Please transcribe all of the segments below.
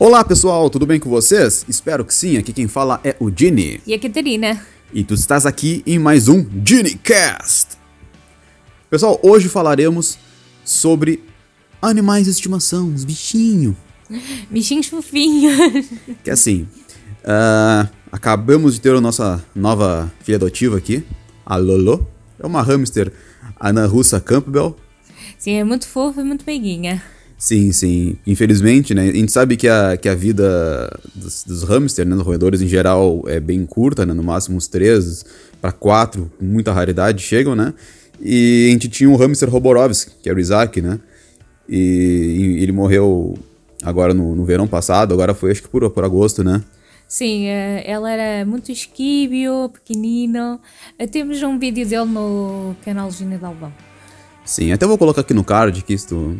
Olá pessoal, tudo bem com vocês? Espero que sim, aqui quem fala é o Gini. E a Catarina. E tu estás aqui em mais um GiniCast. Pessoal, hoje falaremos sobre animais de estimação, os bichinhos. Bichinhos fofinhos. Que assim, uh, acabamos de ter a nossa nova filha adotiva aqui, a Lolo. É uma hamster Ana Russa Campbell. Sim, é muito fofa e muito meiguinha. Sim, sim. Infelizmente, né? A gente sabe que a, que a vida dos, dos hamsters, né? Dos roedores em geral é bem curta, né? No máximo uns 3 para 4, com muita raridade, chegam, né? E a gente tinha um hamster Roborovski, que era o Isaac, né? E, e ele morreu agora no, no verão passado, agora foi acho que por, por agosto, né? Sim, eh, ela era muito esquíbio, pequenino. Eh, temos um vídeo dele no canal Gina Dalvão. Sim, até vou colocar aqui no card que isto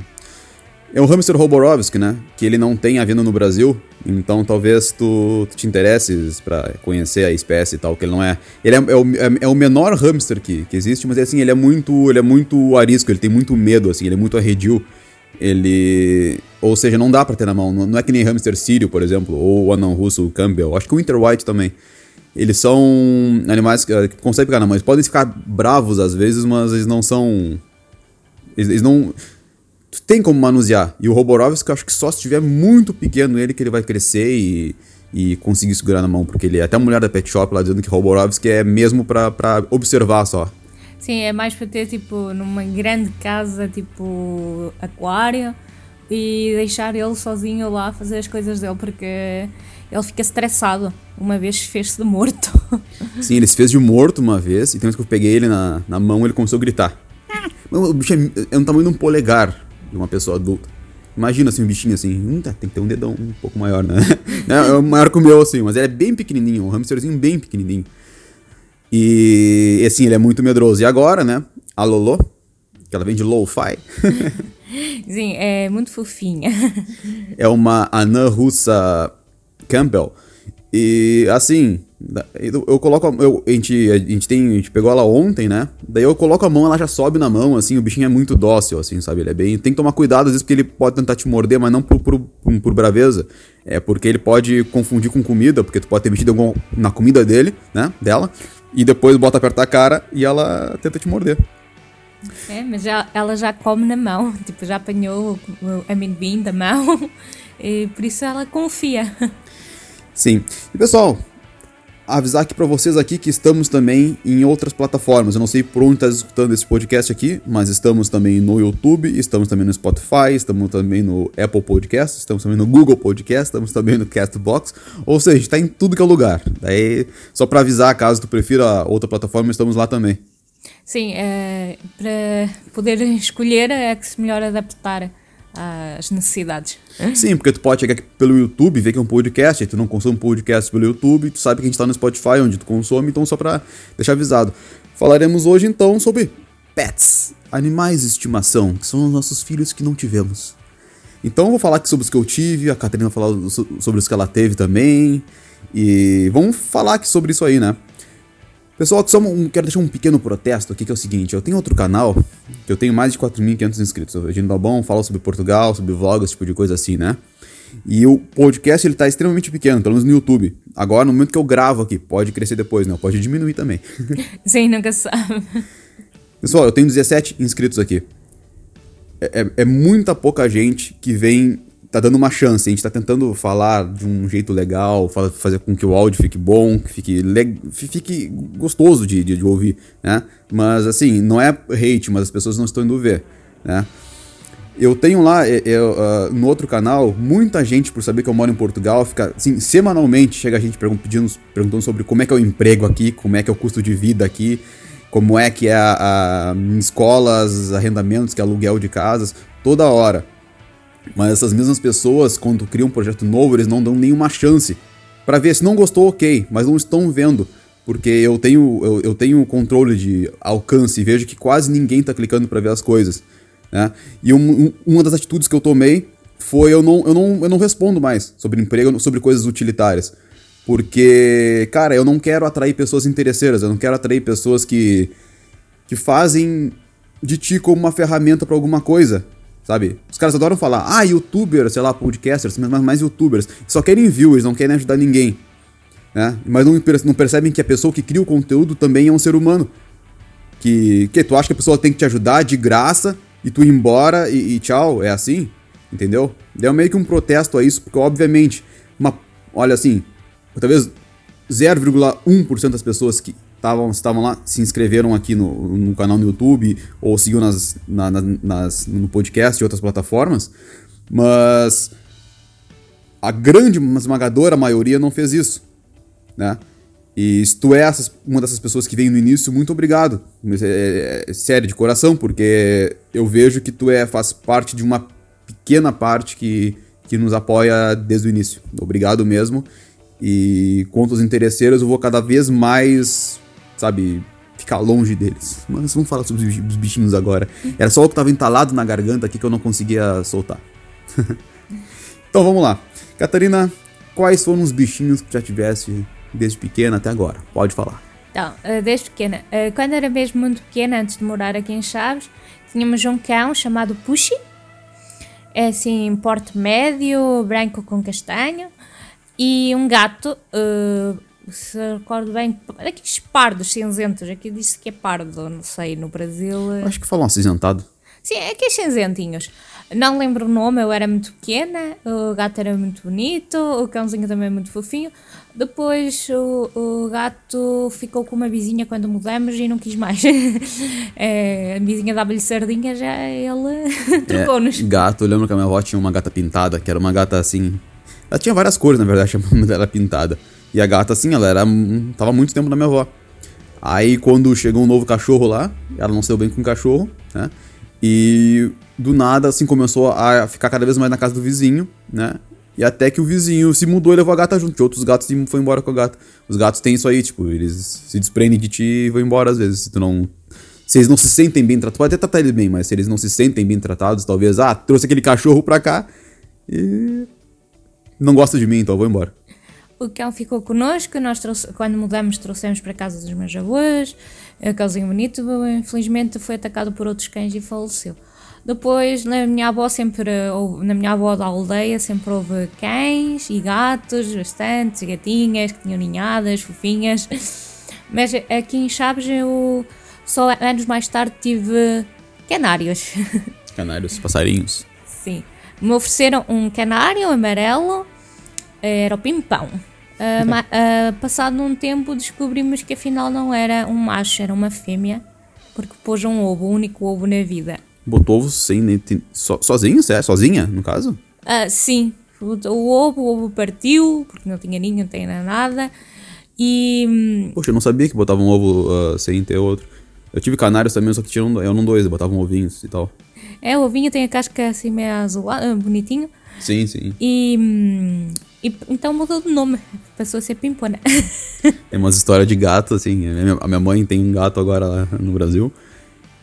é o hamster Roborovski, né? Que ele não tem a venda no Brasil, então talvez tu, tu te interesses para conhecer a espécie e tal, que ele não é. Ele é, é, o, é, é o, menor hamster que, que existe, mas assim, ele é muito. Ele é muito arisco, ele tem muito medo, assim, ele é muito arredio. Ele. Ou seja, não dá pra ter na mão. Não, não é que nem hamster sírio, por exemplo, ou o anão russo Campbell. Acho que o Winter White também. Eles são animais que, que conseguem pegar na mão. Eles podem ficar bravos às vezes, mas eles não são. Eles, eles não tu tem como manusear. E o Roborovski, eu acho que só se estiver muito pequeno ele que ele vai crescer e, e conseguir segurar na mão. Porque ele é até a mulher da Pet Shop lá dizendo que Roborovski é mesmo pra, pra observar só. Sim, é mais para ter tipo numa grande casa, tipo aquário, e deixar ele sozinho lá fazer as coisas dele, porque ele fica estressado. Uma vez fez-se de morto. Sim, ele se fez de morto uma vez, e tem que eu peguei ele na, na mão ele começou a gritar. O bicho é, é um tamanho de um polegar de uma pessoa adulta. Imagina assim, um bichinho assim, hum, tá, tem que ter um dedão um pouco maior, né? é maior que o meu, assim, mas ele é bem pequenininho, um hamsterzinho bem pequenininho. E, assim, ele é muito medroso. E agora, né, a Lolo, que ela vem de lo-fi. Sim, é muito fofinha. é uma anã russa Campbell. E, assim, eu, coloco. Eu, a, gente, a, gente tem, a gente pegou ela ontem, né? Daí eu coloco a mão, ela já sobe na mão, assim. O bichinho é muito dócil, assim, sabe? Ele é bem. Tem que tomar cuidado, às vezes, porque ele pode tentar te morder, mas não por, por, por braveza. É porque ele pode confundir com comida, porque tu pode ter mexido algum, na comida dele, né? Dela. E depois bota apertar a cara e ela tenta te morder. É, mas já, ela já come na mão. Tipo, já apanhou o amendoim da mão. E por isso ela confia. Sim. E pessoal, avisar aqui para vocês aqui que estamos também em outras plataformas. Eu não sei por onde está escutando esse podcast aqui, mas estamos também no YouTube, estamos também no Spotify, estamos também no Apple Podcast, estamos também no Google Podcast, estamos também no Castbox. Ou seja, está em tudo que é lugar. Daí, só para avisar, caso tu prefira outra plataforma, estamos lá também. Sim, é, para poder escolher é que se melhor adaptar às necessidades. Sim, porque tu pode chegar aqui pelo YouTube, ver que é um podcast, tu não consome podcast pelo YouTube, tu sabe que a gente tá no Spotify, onde tu consome, então só pra deixar avisado. Falaremos hoje então sobre pets, animais de estimação, que são os nossos filhos que não tivemos. Então eu vou falar aqui sobre os que eu tive, a Catarina vai falar sobre os que ela teve também, e vamos falar aqui sobre isso aí, né? Pessoal, só um, quero deixar um pequeno protesto aqui, que é o seguinte, eu tenho outro canal, que eu tenho mais de 4.500 inscritos, o Regino Balbon fala sobre Portugal, sobre vlogs, esse tipo de coisa assim, né? E o podcast, ele tá extremamente pequeno, pelo menos no YouTube. Agora, no momento que eu gravo aqui, pode crescer depois, né? Pode diminuir também. Sim, nunca sabe. Pessoal, eu tenho 17 inscritos aqui. É, é, é muita pouca gente que vem tá dando uma chance. A gente tá tentando falar de um jeito legal, fazer com que o áudio fique bom, que fique, fique gostoso de, de, de, ouvir, né? Mas assim, não é hate, mas as pessoas não estão indo ver, né? Eu tenho lá, eu, uh, no outro canal, muita gente, por saber que eu moro em Portugal, fica, assim, semanalmente chega a gente pedindo, perguntando sobre como é que é o emprego aqui, como é que é o custo de vida aqui, como é que é a, a escolas, arrendamentos, que é aluguel de casas, toda hora. Mas essas mesmas pessoas, quando criam um projeto novo, eles não dão nenhuma chance para ver se não gostou, ok, mas não estão vendo. Porque eu tenho, eu, eu tenho controle de alcance e vejo que quase ninguém está clicando para ver as coisas. Né? E um, um, uma das atitudes que eu tomei foi eu não, eu, não, eu não respondo mais sobre emprego, sobre coisas utilitárias. Porque, cara, eu não quero atrair pessoas interesseiras, eu não quero atrair pessoas que, que fazem de ti como uma ferramenta para alguma coisa Sabe? Os caras adoram falar, ah, youtubers, sei lá, podcasters, mas mais youtubers. Só querem views, não querem ajudar ninguém. Né? Mas não, não percebem que a pessoa que cria o conteúdo também é um ser humano. Que, que tu acha que a pessoa tem que te ajudar de graça e tu ir embora e, e tchau, é assim? Entendeu? Deu meio que um protesto a isso, porque obviamente, uma, olha assim, talvez 0,1% das pessoas que estavam estavam lá, se inscreveram aqui no, no canal no YouTube ou seguiu nas, na, nas, no podcast e outras plataformas, mas a grande esmagadora maioria não fez isso, né? E se tu é essas, uma dessas pessoas que veio no início, muito obrigado. É, é, é, sério, de coração, porque eu vejo que tu é, faz parte de uma pequena parte que, que nos apoia desde o início. Obrigado mesmo. E quanto aos interesseiros, eu vou cada vez mais sabe, ficar longe deles. Mas vamos falar sobre os bichinhos agora. Era só o que estava entalado na garganta aqui que eu não conseguia soltar. então vamos lá. Catarina, quais foram os bichinhos que já tivesse desde pequena até agora? Pode falar. Então, eh, desde pequena. Eh, quando era mesmo muito pequena, antes de morar aqui em Chaves, tínhamos um cão chamado Pushy. É assim, porte médio, branco com castanho. E um gato uh, se recordo bem, aqueles pardos cinzentos, aqui disse que é pardo, não sei, no Brasil. Eh, Acho que falam acinzentado. Sim, aqueles cinzentinhos. Não lembro o nome, eu era muito pequena, o gato era muito bonito, o cãozinho também é muito fofinho. Depois o, o gato ficou com uma vizinha quando mudamos e não quis mais. é, a vizinha dava-lhe sardinha, já ele trocou-nos. É, gato, eu lembro que a minha avó tinha uma gata pintada, que era uma gata assim. Ela tinha várias cores, na verdade, chamando dela pintada. E a gata, assim, ela era. tava muito tempo na minha avó. Aí quando chegou um novo cachorro lá, ela não saiu bem com o cachorro, né? E do nada, assim, começou a ficar cada vez mais na casa do vizinho, né? E até que o vizinho se mudou e levou a gata junto. Outros gatos foram embora com a gata. Os gatos têm isso aí, tipo, eles se desprendem de ti e vão embora às vezes. Se tu não. Se eles não se sentem bem tratados, pode até tratar eles bem, mas se eles não se sentem bem tratados, talvez, ah, trouxe aquele cachorro pra cá e. Não gosta de mim, então eu vou embora. O cão ficou connosco, nós trouxe, quando mudamos trouxemos para casa dos meus avós, um cãozinho bonito, infelizmente foi atacado por outros cães e faleceu. Depois, na minha avó sempre, na minha avó da aldeia sempre houve cães e gatos, bastantes, gatinhas que tinham ninhadas, fofinhas. Mas aqui em Chaves eu só anos mais tarde tive canários. Canários, passarinhos. Sim. Me ofereceram um canário amarelo, era o pimpão. Uh, uh, passado um tempo descobrimos que afinal não era um macho, era uma fêmea, porque pôs um ovo, o único ovo na vida. Botou ovo sem so, sozinho, é? Sozinha, no caso? Uh, sim, botou o ovo, o ovo partiu, porque não tinha ninho, não tinha nada. E. Hum, Poxa, eu não sabia que botava um ovo uh, sem ter outro. Eu tive canários também, só que tinham, eu não dois, botavam ovinhos e tal. É, o ovinho tem a casca assim meio azulada, bonitinho. Sim, sim. E, hum, e, então mudou de nome, a ser Pimpona. Tem umas histórias de gato, assim. A minha mãe tem um gato agora lá no Brasil,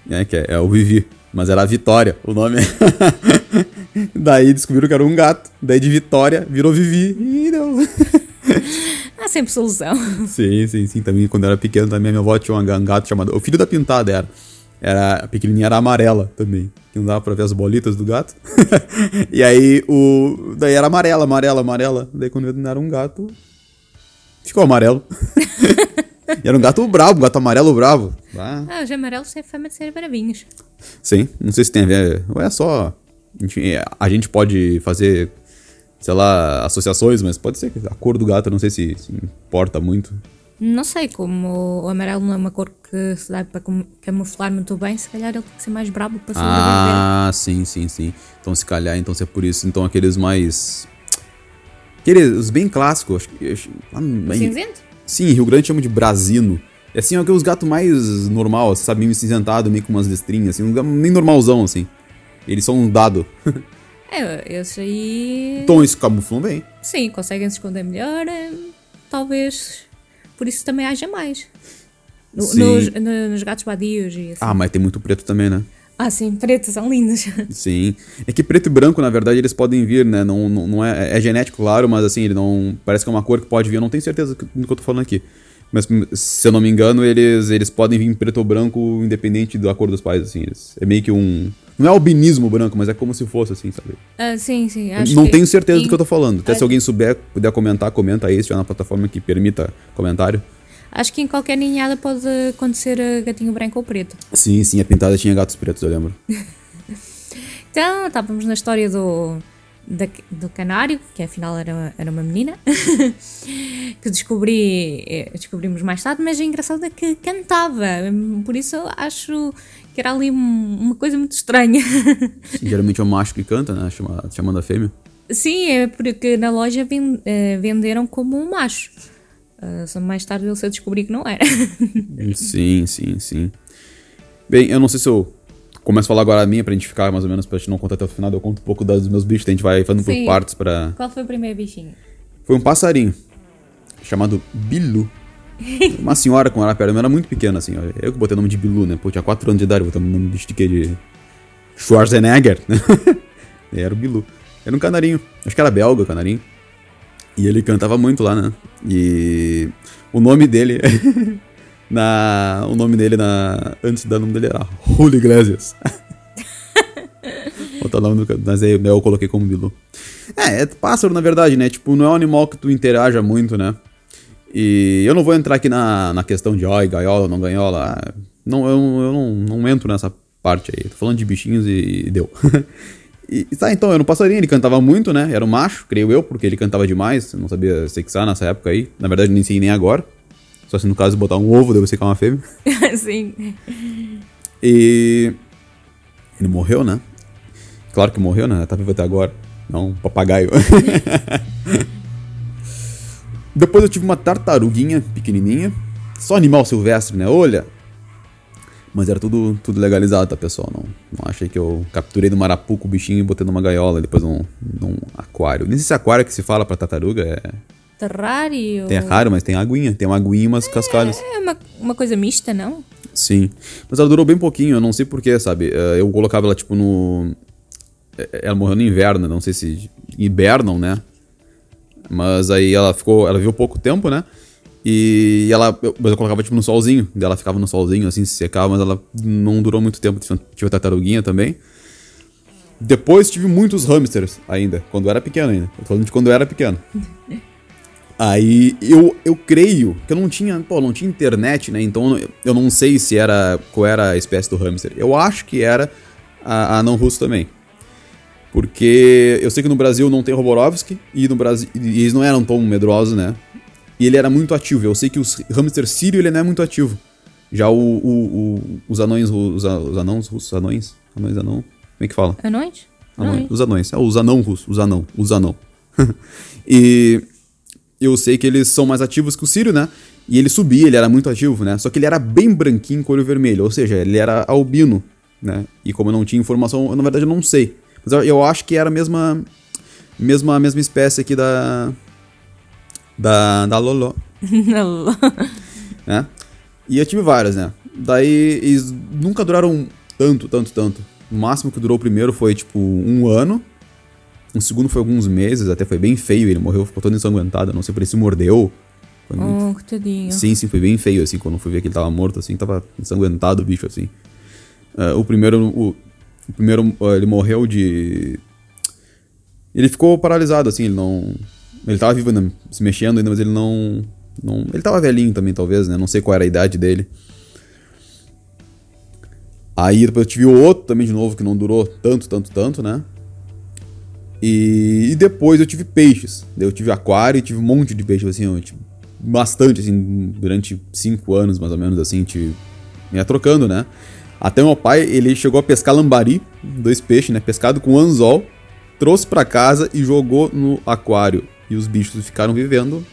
né, que é, é o Vivi. Mas era a Vitória, o nome. daí descobriram que era um gato. Daí de Vitória virou Vivi. E não. Ah, sempre solução. Sim, sim, sim. Também quando eu era pequeno, também minha avó tinha um gato chamado. O filho da pintada era. Era, a pequenininha era amarela também. Que não dava pra ver as bolitas do gato. e aí o. Daí era amarela, amarela, amarela. Daí quando era um gato. Ficou amarelo. e era um gato bravo, um gato amarelo bravo. Ah, ah os amarelos fama de serem bravinhos. Sim, não sei se tem a ver. Ou é só. A gente pode fazer, sei lá, associações, mas pode ser que a cor do gato, não sei se, se importa muito. Não sei, como o amarelo não é uma cor que se dá para camuflar muito bem, se calhar ele tem que ser mais brabo para sobreviver. Ah, sim, sim, sim. Então se calhar, então se é por isso, então aqueles mais... Aqueles, os bem clássicos, acho que... Acho, Cinzento? Sim, Rio Grande chama de brasino. É assim, é os gatos mais normal, sabe, meio cinzentado, meio com umas listrinhas, assim, um nem normalzão, assim. Eles são um dado. é, esse aí... Então eles camuflam bem. Sim, conseguem se esconder melhor, é, talvez por isso também haja mais. No, nos, no, nos, gatos badios e assim. Ah, mas tem muito preto também, né? Ah, sim, pretos são lindos. Sim. É que preto e branco, na verdade, eles podem vir, né? Não, não, não é, é genético, claro, mas assim, ele não. Parece que é uma cor que pode vir. Eu não tenho certeza do que eu tô falando aqui. Mas se eu não me engano, eles, eles podem vir preto ou branco, independente da cor dos pais, assim. Eles, é meio que um. Não é albinismo branco, mas é como se fosse assim, sabe? Ah, sim, sim. Acho não que tenho certeza do que eu tô falando. Até se Ah. alguém souber, puder comentar, comenta aí, se tiver na plataforma que permita comentário. Acho que em qualquer ninhada pode acontecer ah, gatinho branco ou preto. Sim, sim, a pintada tinha gatos pretos, eu lembro. Então, estávamos na história do, da- do canário, que afinal era, era uma menina, que descobri, eh, descobrimos mais tarde, mas o engraçado é que cantava, por isso eu acho que era ali um- uma coisa muito estranha. Sim, geralmente é o macho que canta, né? Chama, chamando a fêmea. Sim, é porque na loja ven- eh, venderam como um macho. Ah, só mais tarde eu descobri que não era. Sim, sim, sim. Bem, eu não sei se eu começo a falar agora a minha pra gente ficar mais ou menos, pra gente não contar até o final, eu conto um pouco dos meus bichos, a gente vai fazendo por Sim. partes pra... Qual foi o primeiro bichinho? Foi um passarinho chamado Bilu. Uma senhora com ela eu era muito pequena, assim. Eu que botei o nome de Bilu, né? Pô, tinha 4 anos de idade, eu botei o nome de quê? De Schwarzenegger, né? Era o Bilu. Era um canarinho, acho que era belga o canarinho. E ele cantava muito lá, né? E o nome dele. na, o nome dele na. Antes do nome dele era Julio Iglesias. Botar o nome do. Mas aí eu coloquei como Bilu. É, é pássaro, na verdade, né? Tipo, não é um animal que tu interaja muito, né? E eu não vou entrar aqui na, na questão de, ai, gaiola, não gaiola. Não, eu, eu não, não entro nessa parte aí. Tô falando de bichinhos e, e deu. e tá, então, era um passarinho, ele cantava muito, né? Era um macho, creio eu, porque ele cantava demais. Eu não sabia sexar nessa época aí. Na verdade, nem sei nem agora. Só se no caso botar um ovo, deve secar uma fêmea. Sim. E. Ele morreu, né? Claro que morreu, né? Tá vivo até agora. Não, papagaio. Depois eu tive uma tartaruguinha pequenininha. Só animal silvestre, né? Olha. Mas era tudo, tudo legalizado, tá, pessoal? Não, não achei que eu capturei do marapuco o bichinho e botei numa gaiola, depois num, num aquário. Nem sei se é aquário que se fala pra tartaruga. É, Terrário. tem raro, mas tem aguinha. Tem uma aguinha e umas cascalhos. É uma, uma coisa mista, não? Sim. Mas ela durou bem pouquinho, eu não sei porquê, sabe? Eh, Eu colocava ela, tipo, no. eh, Ela morreu no inverno, não sei se hibernam, né? Mas aí ela ficou. Ela viveu pouco tempo, né? E ela. eu- mas eu colocava, tipo, no solzinho. Daí ela ficava no solzinho, assim, se secava, mas ela não durou muito tempo. Tive a tartaruguinha também. Depois tive muitos hamsters ainda, quando eu era pequeno ainda. Eu tô falando de quando eu era pequeno. Aí eu, eu creio que eu não tinha, pô, não tinha internet, né? Então eu- eu não sei se era qual era a espécie do hamster. Eu acho que era a, a não russo também. Porque eu sei que no Brasil não tem Roborovski e no Brasil e eles não eram tão medrosos, né? E ele era muito ativo. Eu sei que o hamster sírio ele não é muito ativo. Já o, o- o- os anões, os, os anãos russos, anões, anões anão, como é que fala? Anões? Anões. Os anões. É, os anão russos. Os anão. Os anão. e eu sei que eles são mais ativos que o Sírio, né? E ele subia, ele era muito ativo, né? Só que ele era bem branquinho com olho vermelho. Ou seja, ele era albino, né? E como eu não tinha informação, eu, na verdade eu não sei. Mas eu, eu acho que era a mesma, mesma, mesma espécie aqui da... Da, da Lolo né? E eu tive várias, né? Daí eles nunca duraram tanto, tanto, tanto. O máximo que durou o primeiro foi tipo um ano. O segundo foi alguns meses, até foi bem feio. Ele morreu, ficou todo ensanguentado. Não sei por ele se mordeu. Foi Oh, coitadinho. Sim, sim, foi bem feio, assim, quando eu fui ver que ele tava morto, assim, tava ensanguentado o bicho, assim. Ah, o primeiro, o, o primeiro, ele morreu de... Ele ficou paralisado, assim, ele não... Ele tava vivo ainda, se mexendo ainda, mas ele não... não ele tava velhinho também, talvez, né? Não sei qual era a idade dele. Aí depois eu tive o outro também de novo, que não durou tanto, tanto, tanto, né? E, e depois eu tive peixes. Eu tive aquário e tive um monte de peixes, assim, eu tive bastante, assim, durante cinco anos, mais ou menos, assim, tive, ia trocando, né? Até meu pai, ele chegou a pescar lambari, dois peixes, né? Pescado com anzol, trouxe pra casa e jogou no aquário. E os bichos ficaram vivendo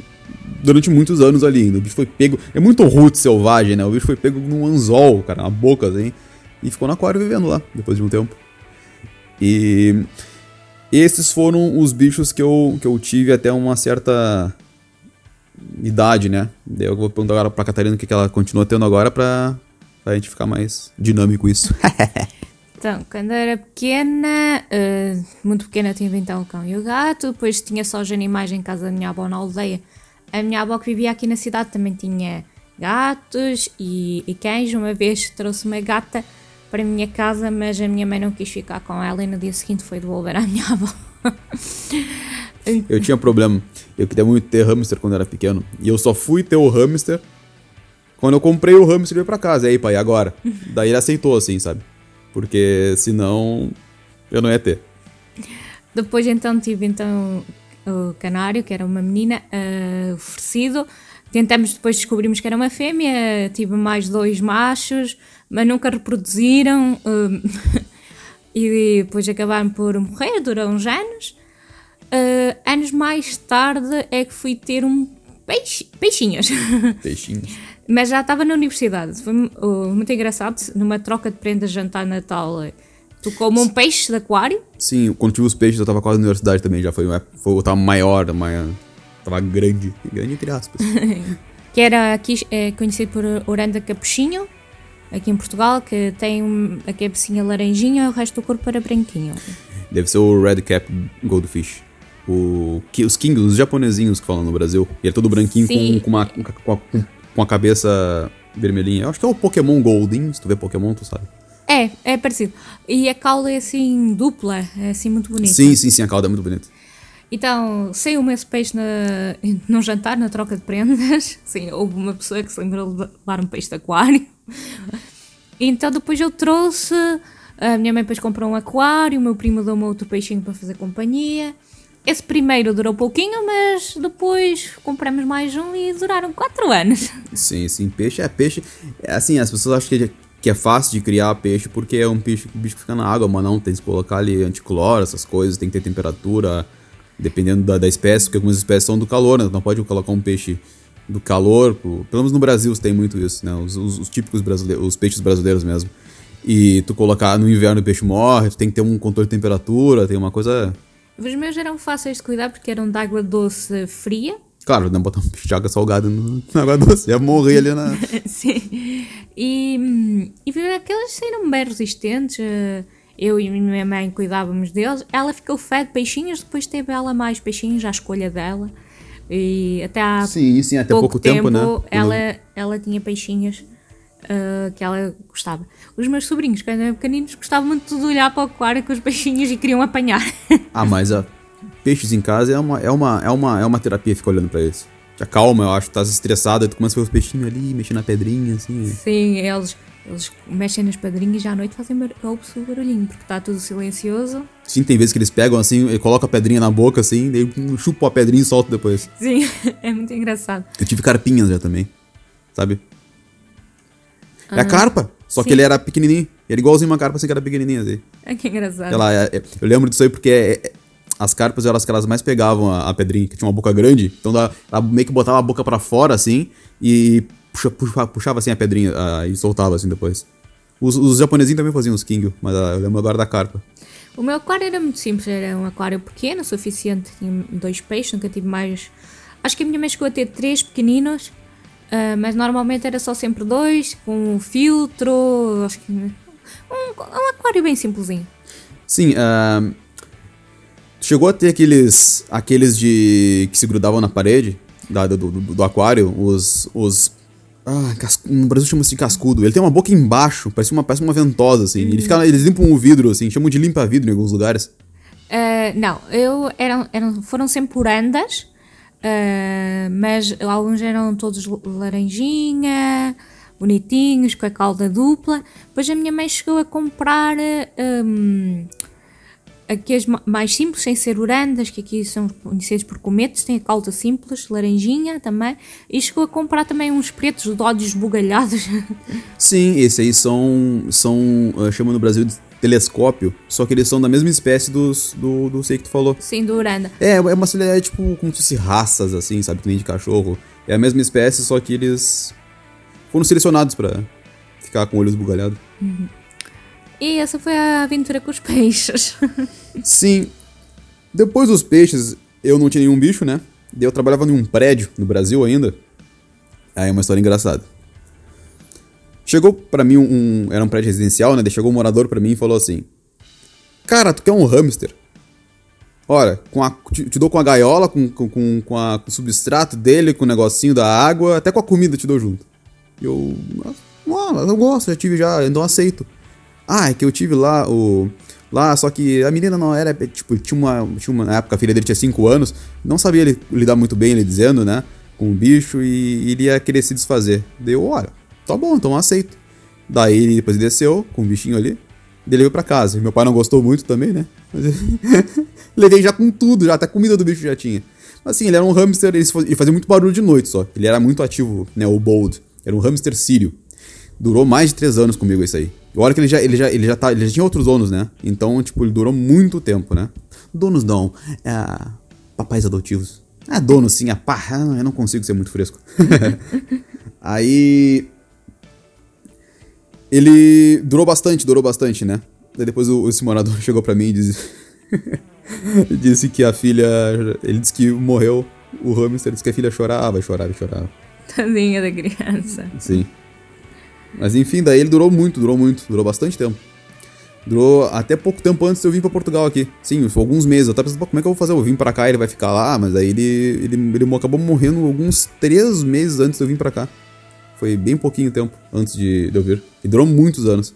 durante muitos anos ali ainda. O bicho foi pego. É muito root selvagem, né? O bicho foi pego num anzol, cara, na boca, assim. E ficou no aquário vivendo lá, depois de um tempo. E esses foram os bichos que eu, que eu tive até uma certa idade, né? Daí eu vou perguntar agora pra Catarina o que que ela continua tendo agora pra, pra gente ficar mais dinâmico isso. Então, quando eu era pequena, eh, muito pequena, tive então o cão e o gato. Depois tinha só os animais em casa da minha avó na aldeia. A minha avó que vivia aqui na cidade também tinha gatos e, e cães. Uma vez trouxe uma gata para a minha casa, mas a minha mãe não quis ficar com ela e no dia seguinte foi devolver à minha avó. Eu tinha problema. Eu queria muito ter hamster quando era pequeno. E eu só fui ter o hamster quando eu comprei o hamster e veio pra casa. E aí, pai, agora? Daí ele aceitou, assim, sabe? Porque senão eu não ia ter. Depois então tive então o canário, que era uma menina, uh, oferecido. Tentamos, depois descobrimos que era uma fêmea, tive mais dois machos, mas nunca reproduziram. Uh, e depois acabaram por morrer, durou uns anos. Uh, anos mais tarde é que fui ter um peixe, peixinhos. Peixinhos. Mas já estava na universidade. Foi uh, muito engraçado. Numa troca de prendas de jantar Natal, tu como um peixe de aquário. Sim, quando tive os peixes eu estava quase na universidade também. Já foi, foi eu tava maior, maior. Tava grande. Grande entre aspas. que era aqui é conhecido por Oranda Capuchinho aqui em Portugal, que tem a cabecinha laranjinha e o resto do corpo era branquinho. Deve ser o Red Cap Goldfish o, que, os King, os japonesinhos que falam no Brasil. E é todo branquinho com, com, uma, com, a, com a cabeça vermelhinha. Eu acho que é o Pokémon Golden. Se tu vê Pokémon, tu sabe. É, é parecido. E a cauda é assim, dupla, é assim muito bonita. Sim, sim, sim, a cauda é muito bonita. Então, saiu-me esse peixe na, num jantar, na troca de prendas. Sim, houve uma pessoa que se lembrou de levar um peixe de aquário. Então, depois eu trouxe. A minha mãe depois comprou um aquário, o meu primo deu-me outro peixinho para fazer companhia. Esse primeiro durou pouquinho, mas depois compramos mais um e duraram 4 anos. Sim, sim, peixe é peixe. É assim, as pessoas acham que, que é fácil de criar peixe porque é um peixe que bicho fica na água, mas não, tem que colocar ali anticloro, essas coisas, tem que ter temperatura, dependendo da, da espécie, porque algumas espécies são do calor, né? Não pode colocar um peixe do calor, pelo menos no Brasil tem muito isso, né? Os, os, os típicos brasileiros, os peixes brasileiros mesmo. E tu colocar no inverno o peixe morre, tu tem que ter um controle de temperatura, tem uma coisa os meus eram fáceis de cuidar porque eram de água doce fria. Claro, não um de água salgada na água doce, ia morrer ali na. Sim. E, e aqueles saíram bem resistentes. Eh, eu e minha mãe cuidávamos deles. Ela ficou fé de peixinhos, depois teve ela mais peixinhos à escolha dela. E até há sim, sim, até pouco, pouco tempo, tempo, né? ela, ela tinha peixinhos uh, que ela gostava. Os meus sobrinhos, quando eram pequeninos, gostavam muito de olhar para o aquário com os peixinhos e queriam apanhar. ah, mas uh, peixes em casa é uma, é uma, é uma, é uma terapia ficar olhando para eles. Te acalma, eu acho, tá estressada, tu começa a ver os peixinhos ali, mexendo na pedrinha, assim. Sim, eles, eles mexem nas pedrinhas e já à noite fazem o barulhinho, porque está tudo silencioso. Sim, tem vezes que eles pegam assim, e colocam a pedrinha na boca assim, daí chupam a pedrinha e soltam depois. Sim, é muito engraçado. Eu tive carpinhas já também, sabe? É a carpa. Só Sim. que ele era pequenininho. Ele era igualzinho uma carpa, assim que era pequenininha. Assim. É que engraçado. Ela, é, é, eu lembro disso aí porque é, é, as carpas eram as que elas mais pegavam a, a pedrinha, que tinha uma boca grande. Então ela meio que botava a boca para fora, assim, e puxa, puxa, puxava assim a pedrinha uh, e soltava assim depois. Os, os japonesinhos também faziam os King, mas uh, eu lembro agora da carpa. O meu aquário era muito simples, era um aquário pequeno, suficiente, tinha dois peixes, nunca tive mais. Acho que a minha mãe chegou a ter três pequeninos Uh, mas normalmente era só sempre dois, com um filtro, acho que. Um, um aquário bem simplesinho. Sim, uh, chegou a ter aqueles. aqueles de. que se grudavam na parede da, do, do, do, aquário, os. os ah, no Brasil chama-se de cascudo. Ele tem uma boca embaixo, parece uma, parece uma ventosa, assim. Ele fica, eles limpam o vidro, assim, chamam de limpa-vidro em alguns lugares. Uh, não, eu, eram, eram, foram sempre andas Uh, mas alguns eram todos laranjinha, bonitinhos, com a cauda dupla. Depois a minha mãe chegou a comprar um, aqueles mais simples, sem ser urandas, que aqui são conhecidos por cometes, tem a cauda simples, laranjinha também. E chegou a comprar também uns pretos de olhos bugalhados. Sim, esses aí são, são uh, chamam no Brasil de telescópio, só que eles são da mesma espécie dos, do, do sei que tu falou. Sim, do Uranda. É, é uma é tipo como se fosse raças, assim, sabe? Que nem de cachorro. É a mesma espécie, só que eles foram selecionados para ficar com olhos bugalhados. Uhum. E essa foi a aventura com os peixes. Sim. Depois dos peixes, eu não tinha nenhum bicho, né? Eu trabalhava em um prédio no Brasil ainda. Aí é uma história engraçada. Chegou para mim um, Era um prédio residencial, né? chegou um morador para mim e falou assim: Cara, tu quer um hamster? Olha, com a, te, te dou com a gaiola, com, com, com, a, com o substrato dele, com o negocinho da água, até com a comida te dou junto. E eu. Ah, eu gosto, já tive já, então aceito. Ah, é que eu tive lá o. Lá, só que a menina não era, tipo, tinha uma, tinha uma. Na época a filha dele tinha 5 anos, não sabia li- lidar muito bem, ele dizendo, né? Com o bicho e iria querer se desfazer. Deu, olha, tá bom, então aceito. Daí ele depois desceu com o bichinho ali, ele veio pra casa. Meu pai não gostou muito também, né? Mas Levei já com tudo, já até a comida do bicho já tinha. Mas assim, ele era um hamster, ele fa- ele fazia muito barulho de noite só. Ele era muito ativo, né? O Bold. Era um hamster sírio. Durou mais de três anos comigo isso aí. E olha que ele já, ele já, ele já, tá, ele já tinha outros donos, né? Então, tipo, ele durou muito tempo, né? Donos não. É, papais adotivos. É dono sim, é pá, ah, eu não consigo ser muito fresco. aí. Ele durou bastante, durou bastante, né? Daí depois o, esse morador chegou pra mim e disse. disse que a filha. Ele disse que morreu. O hamster disse que a filha chorava, chorava, chorava. Tadinha da criança. Sim. Mas enfim, daí ele durou muito, durou muito, durou bastante tempo. Durou até pouco tempo antes de eu vir pra Portugal aqui. Sim, foi alguns meses. Eu tava pensando, "Pô, como é que eu vou fazer? Eu vim pra cá, ele vai ficar lá, mas aí ele, ele, ele acabou morrendo alguns três meses antes de eu vir pra cá. Foi bem pouquinho tempo antes de, de eu vir. E durou muitos anos.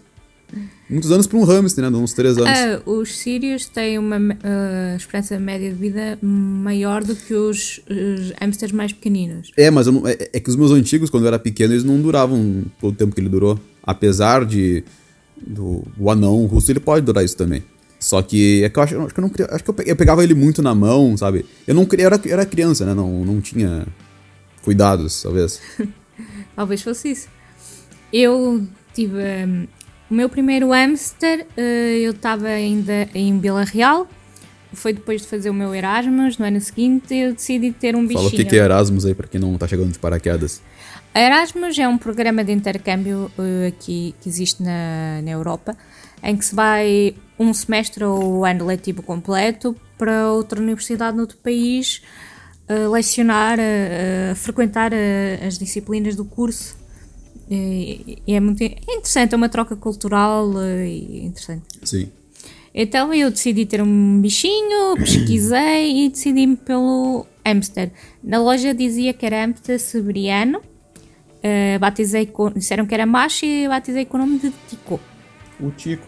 Muitos anos pra um hamster, né? Uns três anos. Ah, os sírios têm uma ah, esperança média de vida maior do que os, os hamsters mais pequeninos. É, mas não- é, é que os meus antigos, quando eu era pequeno, eles não duravam todo o tempo que ele durou. Apesar de. Do, o anão russo, ele pode durar isso também. Só que é que eu acho, acho que eu não Acho que eu, eu pegava ele muito na mão, sabe? Eu não. Eu era, eu era criança, né? Não, não tinha cuidados, talvez. Talvez fosse isso. Eu tive hum, o meu primeiro hamster, eh, eu estava ainda em Vila Real. Foi depois de fazer o meu Erasmus, no ano seguinte, eu decidi ter um bichinho. Fala o que, é Erasmus aí pra quem não tá chegando de paraquedas. Erasmus é um programa de intercâmbio eh, aqui que existe na, na Europa, em que se vai um semestre ou ano letivo completo para outra universidade noutro país lecionar, eh, eh, frequentar eh, as disciplinas do curso. E, e é muito é interessante, é uma troca cultural eh, e interessante. Sim. Então eu decidi ter um bichinho, pesquisei e decidi-me pelo hamster. Na loja dizia que era hamster siberiano. Uh, batizei com, disseram que era macho e batizei com o nome de Tico. O Tico.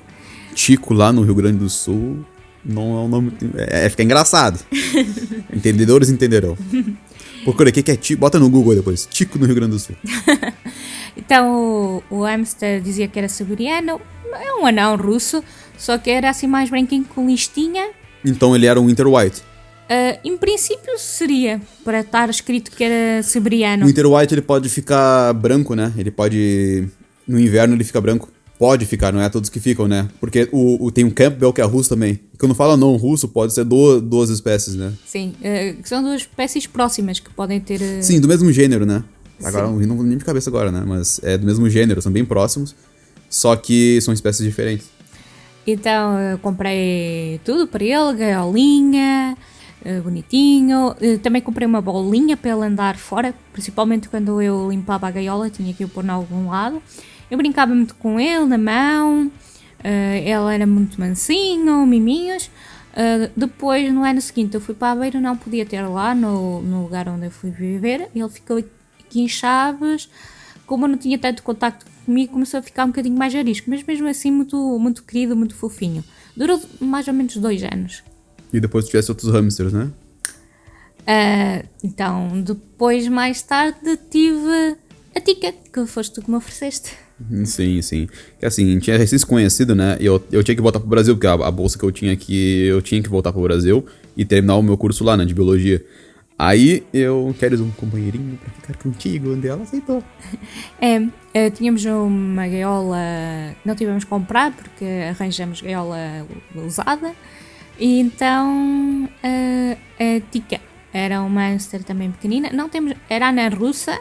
Tico lá no Rio Grande do Sul não é. É, é fica engraçado. Entendedores entenderão. Procura o que é Tico. Bota no Google depois. Tico no Rio Grande do Sul. Então o, o hamster dizia que era siberiano. É um anão russo, só que era assim mais branquinho com listinha. Então ele era um Inter White. Uh, em princípio seria para estar escrito que era siberiano. O Inter White ele pode ficar branco, né? Ele pode. No inverno ele fica branco. Pode ficar, não é todos que ficam, né? Porque o, o- tem um Campbell que é russo também. E quando fala não russo, pode ser do- duas espécies, né? Sim, uh, são duas espécies próximas que podem ter. uh, Sim, do mesmo gênero, né? Agora Sim. não nem de cabeça agora, né? Mas é do mesmo gênero, são bem próximos. Só que são espécies diferentes. Então eu comprei tudo para ele, gaiolinha, eh, bonitinho. Eh, Também comprei uma bolinha para ele andar fora, principalmente quando eu limpava a gaiola, tinha que o pôr em algum lado. Eu brincava muito com ele na mão, eh, ele era muito mansinho, miminhos. Depois, no ano seguinte, eu fui para a Beira, não podia ter lá no, no lugar onde eu fui viver. Ele ficou aqui em Chaves. Como eu não tinha tanto contacto comigo, começou a ficar um bocadinho mais arisco, mas mesmo assim muito, muito querido, muito fofinho. Durou mais ou menos dois anos. E depois tivesse outros hamsters, né? Ah, então, depois, mais tarde, tive a Tica, que foste tu que me ofereceste. Sim, sim. Que assim, a gente é recém se conhecido, né? Eu, eu tinha que voltar pro Brasil, porque a, a bolsa que eu tinha aqui, eu tinha que voltar pro Brasil e terminar o meu curso lá, né? De biologia. Aí eu queres um companheirinho pra ficar contigo, onde ela aceitou. É, eh, tínhamos uma gaiola, não tivemos que comprar porque arranjamos gaiola usada. E então eh, a Tica era uma hamster também pequenina. Não temos, era ana russa,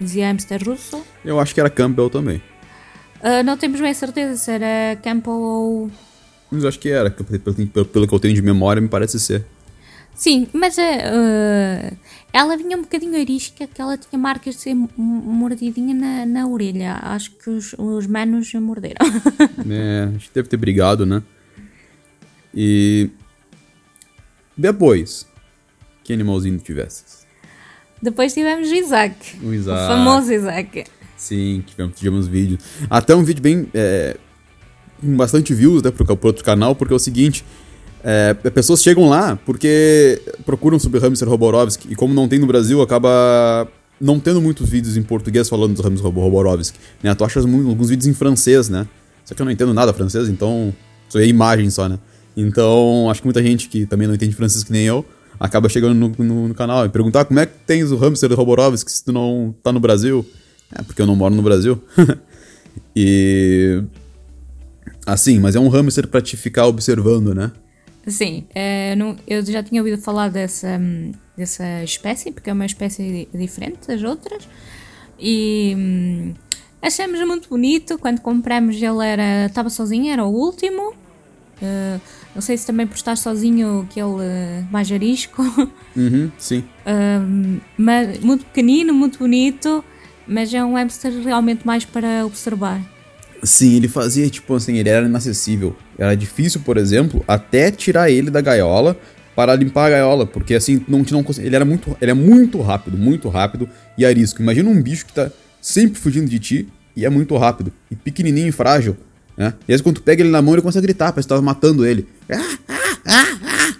dizia hamster russo. Eu acho que era Campbell também. Ah, não temos bem certeza se era Campbell ou. Mas acho que era, que pelo, pelo- que eu tenho de memória, me parece ser. Sim, mas eh, ela vinha um bocadinho arisca, que ela tinha marcas de ser mordidinha na, na orelha. Acho que os, os manos a morderam. É, a gente deve ter brigado, né? E. Depois. Que animalzinho tivesses? Depois tivemos Isaac. O Isaac. O famoso Isaac. Sim, tivemos, tivemos vídeo. Até um vídeo bem. é, com bastante views, né, pro, pro outro canal, porque é o seguinte, é, pessoas chegam lá porque procuram sobre Hamster Roborovski, e como não tem no Brasil, acaba não tendo muitos vídeos em português falando do Hamster Roborovski, né, tu achas alguns vídeos em francês, né, só que eu não entendo nada francês, então só é imagem só, né, então acho que muita gente que também não entende francês que nem eu, acaba chegando no, no, no canal e perguntar como é que tens o Hamster Roborovski se tu não tá no Brasil, é porque eu não moro no Brasil, e Assim, mas é um hamster para te ficar observando, né? Sim, é, não, eu já tinha ouvido falar dessa, dessa espécie, porque é uma espécie diferente das outras. E hum, achamos muito bonito. Quando compramos, ele era estava sozinho, era o último. Uh, não sei se também por estar sozinho que ele uh, mais arisco. Uhum, sim. Uh, mas, muito pequenino, muito bonito, mas é um hamster realmente mais para observar. Sim, ele fazia, tipo assim, ele era inacessível. Era difícil, por exemplo, até tirar ele da gaiola para limpar a gaiola, porque assim, não, não ele era muito, ele é muito rápido, muito rápido e arisco. Imagina um bicho que tá sempre fugindo de ti e é muito rápido, e pequenininho e frágil, né? E aí quando tu pega ele na mão, ele começa a gritar, parece que tava matando ele. Ah, ah, ah, ah.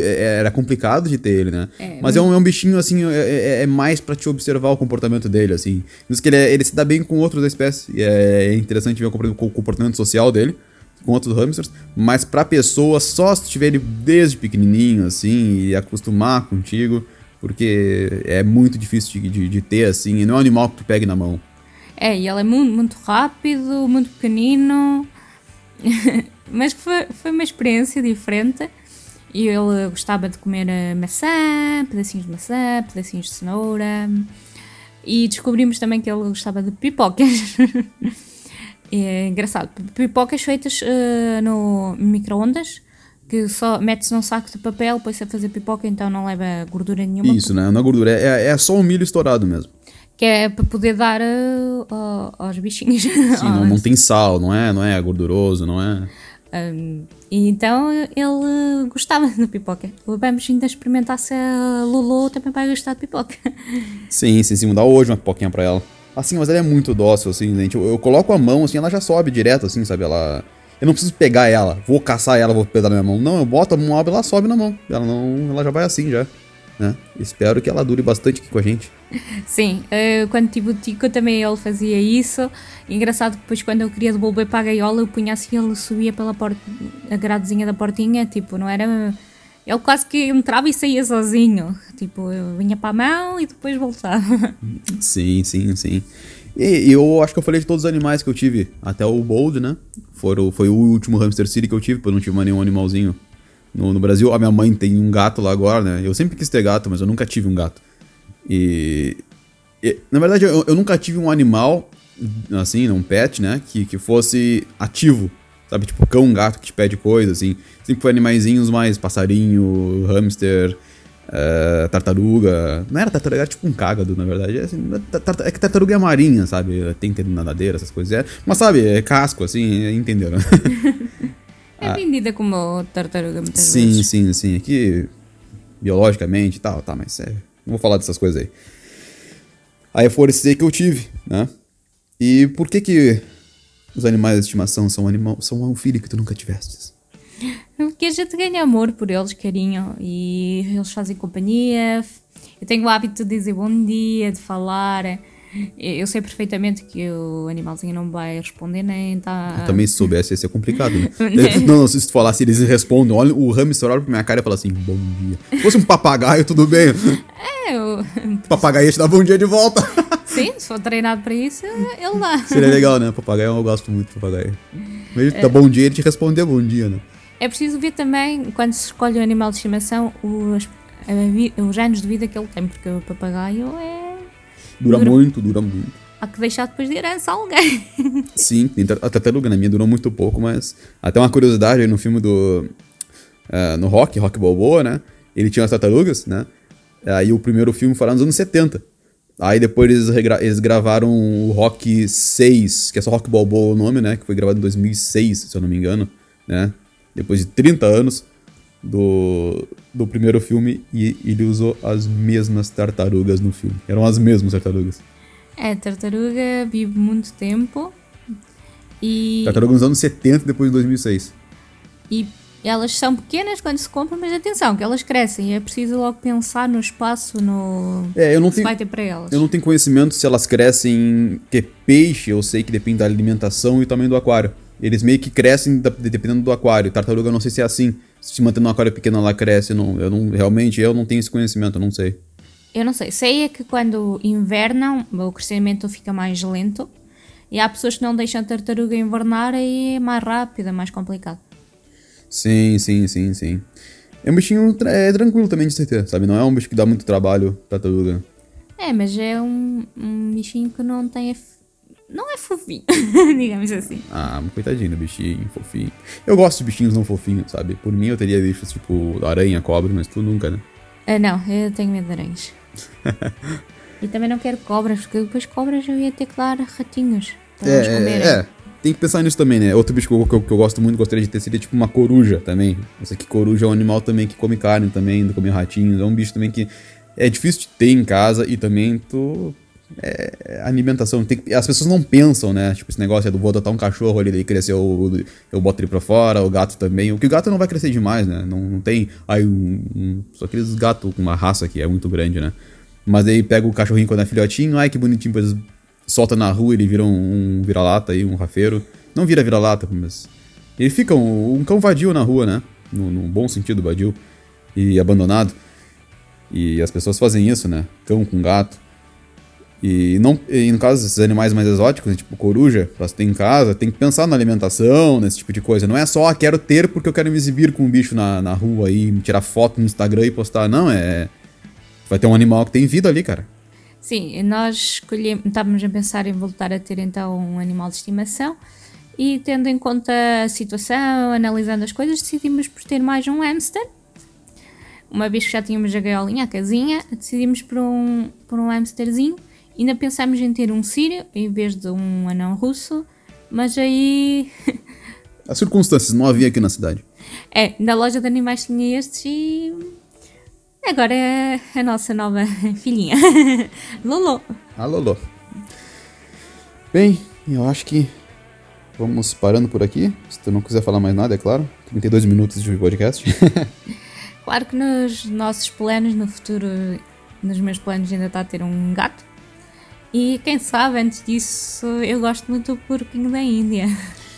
É, era complicado de ter ele, né? É, Mas é um, é um bichinho, assim, é, é, é mais para te observar o comportamento dele, assim. Diz que ele, é, ele se dá bem com outros da espécie. É interessante ver o comportamento social dele com outros hamsters. Mas pra pessoa, só se tiver ele desde pequenininho, assim, e acostumar contigo. Porque é muito difícil de, de, de ter, assim. E não é um animal que tu pegue na mão. É, e ele é muito, muito rápido, muito pequenino. Mas foi, foi uma experiência diferente. E ele gostava de comer eh, maçã, pedacinhos de maçã, pedacinhos de cenoura. E descobrimos também que ele gostava de pipocas. é engraçado. Pipocas feitas uh, no micro-ondas, que só mete-se num saco de papel, põe-se a fazer pipoca, então não leva gordura nenhuma. Isso, né? Não é gordura, é, é só o milho estourado mesmo. Que é para poder dar uh, aos bichinhos. Sim, não, não tem sal, não é, não é gorduroso, não é. Um, então ele gostava de pipoca. Vamos ainda experimentar se a Lulu também vai gostar de pipoca. Sim, sim, sim. Mudar hoje uma pipoquinha pra ela. Assim, mas ela é muito dócil, assim, gente. Eu, eu, coloco a mão, assim, ela já sobe direto, assim, sabe? Ela. Eu não preciso pegar ela, vou caçar ela, vou pegar na minha mão. Não, eu boto a mão, ela sobe na mão. Ela não. Ela já vai assim já. Né? Espero que ela dure bastante aqui com a gente. Sim, uh, quando tive o Tico também ele fazia isso. Engraçado que depois quando eu queria devolver para a gaiola eu punha assim, ele subia pela porta, a gradezinha da portinha, tipo, não era... Ele quase que entrava e saía sozinho. Tipo, eu vinha para a mão e depois voltava. Sim, sim, sim. E eu acho que eu falei de todos os animais que eu tive. Até o Bold, né? Foi, foi o último Hamster City que eu tive, porque eu não tive mais nenhum animalzinho no, no Brasil. A minha mãe tem um gato lá agora, né? Eu sempre quis ter gato, mas eu nunca tive um gato. E. e na verdade, eu, eu, nunca tive um animal, assim, um pet, né? Que, que fosse ativo. Sabe? Tipo, cão, gato que te pede coisa, assim. Sempre foi animaizinhos mais passarinho, hamster. Uh, tartaruga. Não era tartaruga, era tipo um cágado, na verdade. É, assim, é que tartaruga é marinha, sabe? Tem nadadeira, essas coisas. É, mas sabe, é casco, assim, entenderam. É vendida como tartaruga muitas sim, vezes. Sim, sim, sim. Aqui, biologicamente e tal, tá, mas é, não vou falar dessas coisas aí. Aí foram esses aí que eu tive, né? E por que que os animais de estimação são, animal, são um filho que tu nunca tiveste? Porque a gente ganha amor por eles, carinho, e eles fazem companhia. Eu tenho o hábito de dizer bom dia, de falar. Eu sei perfeitamente que o animalzinho não vai responder nem tá. Eu também se soubesse, ia ser complicado, né? não, não, se tu falasse, eles respondem. Olha, o hamster olha pra minha cara e fala assim: bom dia. Se fosse um papagaio, tudo bem. É, eu. O papagaio ia te dar bom dia de volta. Sim, se for treinado pra isso, ele dá. Seria legal, né? Papagaio, eu gosto muito de papagaio. Mesmo é. bom dia, ele te responder bom dia, né? É preciso ver também, quando se escolhe um animal de estimação, os, os anos de vida que ele tem, porque o papagaio é Dura, dura muito, dura muito. Há que deixar depois de herança a alguém. Sim, a tartaruga na minha durou muito pouco, mas até uma curiosidade aí no filme do. Uh, no Rock, Rock Balboa, né? Ele tinha as tartarugas, né? Aí o primeiro filme foi lá nos anos 70. Aí depois eles, eles gravaram o Rock 6, que é só Rock Balboa o nome, né? Que foi gravado em 2006, se eu não me engano, né? Depois de 30 anos do, do primeiro filme e ele usou as mesmas tartarugas no filme. Eram as mesmas tartarugas. É, tartaruga vive muito tempo E, Tartaruga nos anos 70, depois de 2006. e elas são pequenas quando se compram, mas atenção, que elas crescem. E é preciso logo pensar no espaço, no. É, eu não tenho, vai ter para elas. eu não tenho conhecimento se elas crescem. Que é peixe, eu sei que depende da alimentação e o tamanho do aquário. Eles meio que crescem dependendo do aquário. Tartaruga, não sei se é assim. Se mantendo num aquário pequeno, ela cresce. Não, eu não, realmente, eu não tenho esse conhecimento, eu não sei. Eu não sei. Sei é que quando invernam, o crescimento fica mais lento. E há pessoas que não deixam a tartaruga invernar e é mais rápido, é mais complicado. Sim, sim, sim, sim. É um bichinho tra- é, tranquilo também de se ter, sabe? Não é um bicho que dá muito trabalho, tartaruga. É, mas é um, um bichinho que não tem. Não é fofinho, digamos assim. Ah, coitadinho do bichinho, fofinho. Eu gosto de bichinhos não fofinhos, sabe? Por mim eu teria bichos tipo aranha, cobra, mas tu nunca, né? Ah, não, eu tenho medo de aranhas. e também não quero cobras, porque depois cobras eu ia ter que dar ratinhos para eles comerem. é, tem que pensar nisso também, né? Outro bicho que eu, que eu- que eu gosto muito, gostaria de ter, seria tipo uma coruja também. Eu sei que coruja é um animal também que come carne também, come ratinhos. É um bicho também que é difícil de ter em casa e também tu... É, alimentação. Tem as pessoas não pensam, né? Tipo, esse negócio é do vou adotar um cachorro ali, daí cresceu, eu, eu boto ele pra fora, o gato também. O que o gato não vai crescer demais, né? Não, não tem. Aí um, um- Só aqueles gatos com uma raça que é muito grande, né? Mas aí pega o cachorrinho quando é filhotinho, ai que bonitinho, depois solta na rua, ele vira um, um vira-lata aí, um rafeiro. Não vira vira-lata, mas. Ele fica um, um cão vadio na rua, né? No bom sentido, vadio. E abandonado. E as pessoas fazem isso, né? Cão com gato. E, não, e no caso desses animais mais exóticos, né, tipo coruja, pra ter em casa, tem que pensar na alimentação, nesse tipo de coisa. Não é só, ah, quero ter porque eu quero me exibir com um bicho na, na rua aí, tirar foto no Instagram e postar. Não, é. Vai ter um animal que tem vida ali, cara. Sim, nós escolhemos, estávamos a pensar em voltar a ter então um animal de estimação e tendo em conta a situação, analisando as coisas, decidimos por ter mais um hamster. Uma vez que já tínhamos a gaiolinha, a casinha, decidimos por um, por um hamsterzinho. Ainda pensámos em ter um sírio em vez de um anão russo, mas aí As circunstâncias não havia aqui na cidade. é, na loja de animais tinha estes e agora é a nossa nova filhinha, Lolo. Ah, Lolo. Bem, eu acho que vamos parando por aqui. Se tu não quiser falar mais nada, é claro. 32 minutos de podcast. Claro que nos nossos planos no futuro, nos meus planos ainda está a ter um gato. E quem sabe, antes disso, eu gosto muito do porquinho da Índia.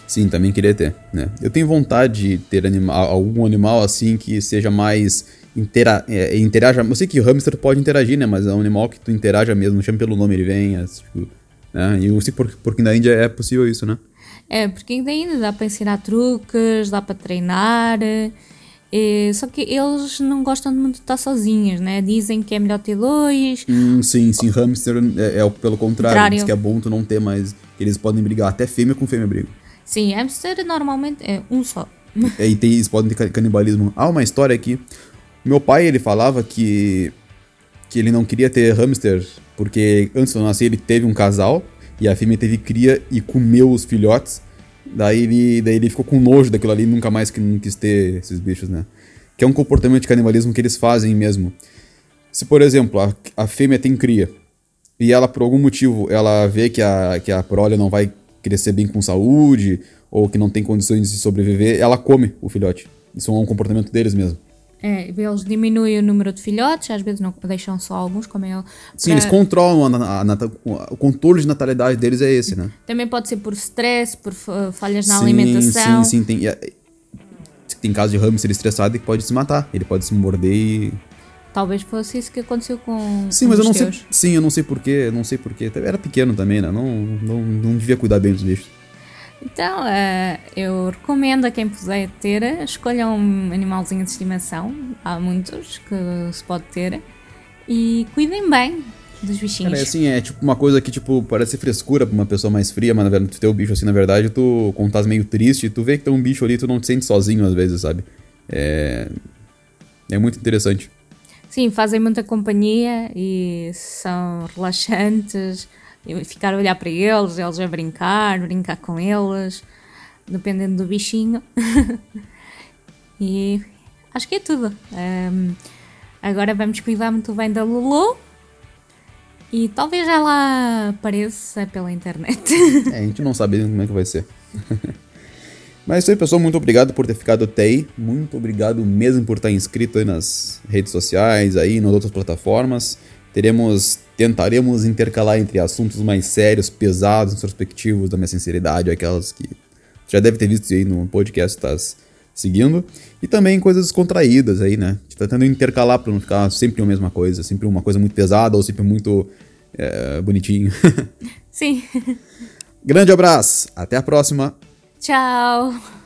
Sim, também queria ter, né? Eu tenho vontade de ter anima algum animal assim que seja mais intera é, interaja. Eu sei que o hamster pode interagir, né? Mas é um animal que tu interaja mesmo, chama pelo nome, ele vem, é, tipo, né? E eu sei que por, porque na Índia é possível isso, né? É, porquinho da Índia dá para ensinar truques, dá para treinar. É, só que eles não gostam muito de estar sozinhos, né? Dizem que é melhor ter dois. Hum, sim, sim, hamster é, é pelo contrário, Contrário. diz que é bom tu não ter mais. Eles podem brigar, até fêmea com fêmea briga. Sim, hamster normalmente é um só. É, E tem, eles podem ter ca- canibalismo. Ah, uma história aqui. Meu pai, ele falava que que ele não queria ter hamster porque antes de eu nascer ele teve um casal e a fêmea teve cria e comeu os filhotes. Daí ele, daí ele ficou com nojo daquilo ali nunca mais que- não quis ter esses bichos, né? Que é um comportamento de canibalismo que eles fazem mesmo. Se, por exemplo, a, a fêmea tem cria e ela, por algum motivo, ela vê que a, que a prole não vai crescer bem com saúde ou que não tem condições de sobreviver, ela come o filhote. Isso é um comportamento deles mesmo. É, eles diminuem o número de filhotes, às vezes não deixam só alguns, como é. Sim, eles controlam a, a nata- o controle de natalidade deles é esse, né? Também pode ser por stress, por fa- falhas na sim, alimentação. Sim, sim, tem, e- tem caso de hamster estressado que pode se matar. Ele pode se morder e. Talvez fosse isso que aconteceu com, Sim, com mas eu os não sei. teus. Sim, eu não sei porquê, não sei porquê. Era pequeno também, né? Não, não, não devia cuidar bem dos bichos. Então, eh, eu recomendo a quem puder ter, escolha um animalzinho de estimação. Há muitos que se pode ter. E cuidem bem dos bichinhos. Cara, é assim, é tipo uma coisa que, tipo, parece frescura pra uma pessoa mais fria, mas na verdade, tu ter o bicho assim, na verdade, tu, quando tá meio triste, tu vê que tem um bicho ali, tu não te sente sozinho às vezes, sabe? É. É muito interessante. Sim, fazem muita companhia e são relaxantes. E Ficar a olhar para eles, eles a brincar, brincar com eles, dependendo do bichinho. e acho que é tudo. Ahm, agora vamos cuidar muito bem da Lulu. E talvez ela apareça pela internet. É, a gente não sabe como é que vai ser. Mas é isso aí, pessoal. Muito obrigado por ter ficado até aí. Muito obrigado mesmo por estar inscrito aí nas redes sociais, aí nas outras plataformas. Teremos, tentaremos intercalar entre assuntos mais sérios, pesados, introspectivos, da minha sinceridade, aquelas que já deve ter visto aí no podcast, estás seguindo. E também coisas descontraídas aí, né? A gente tá tentando intercalar pra não ficar sempre a mesma coisa, sempre uma coisa muito pesada ou sempre muito é, bonitinho. Sim. Grande abraço, até a próxima. Tchau.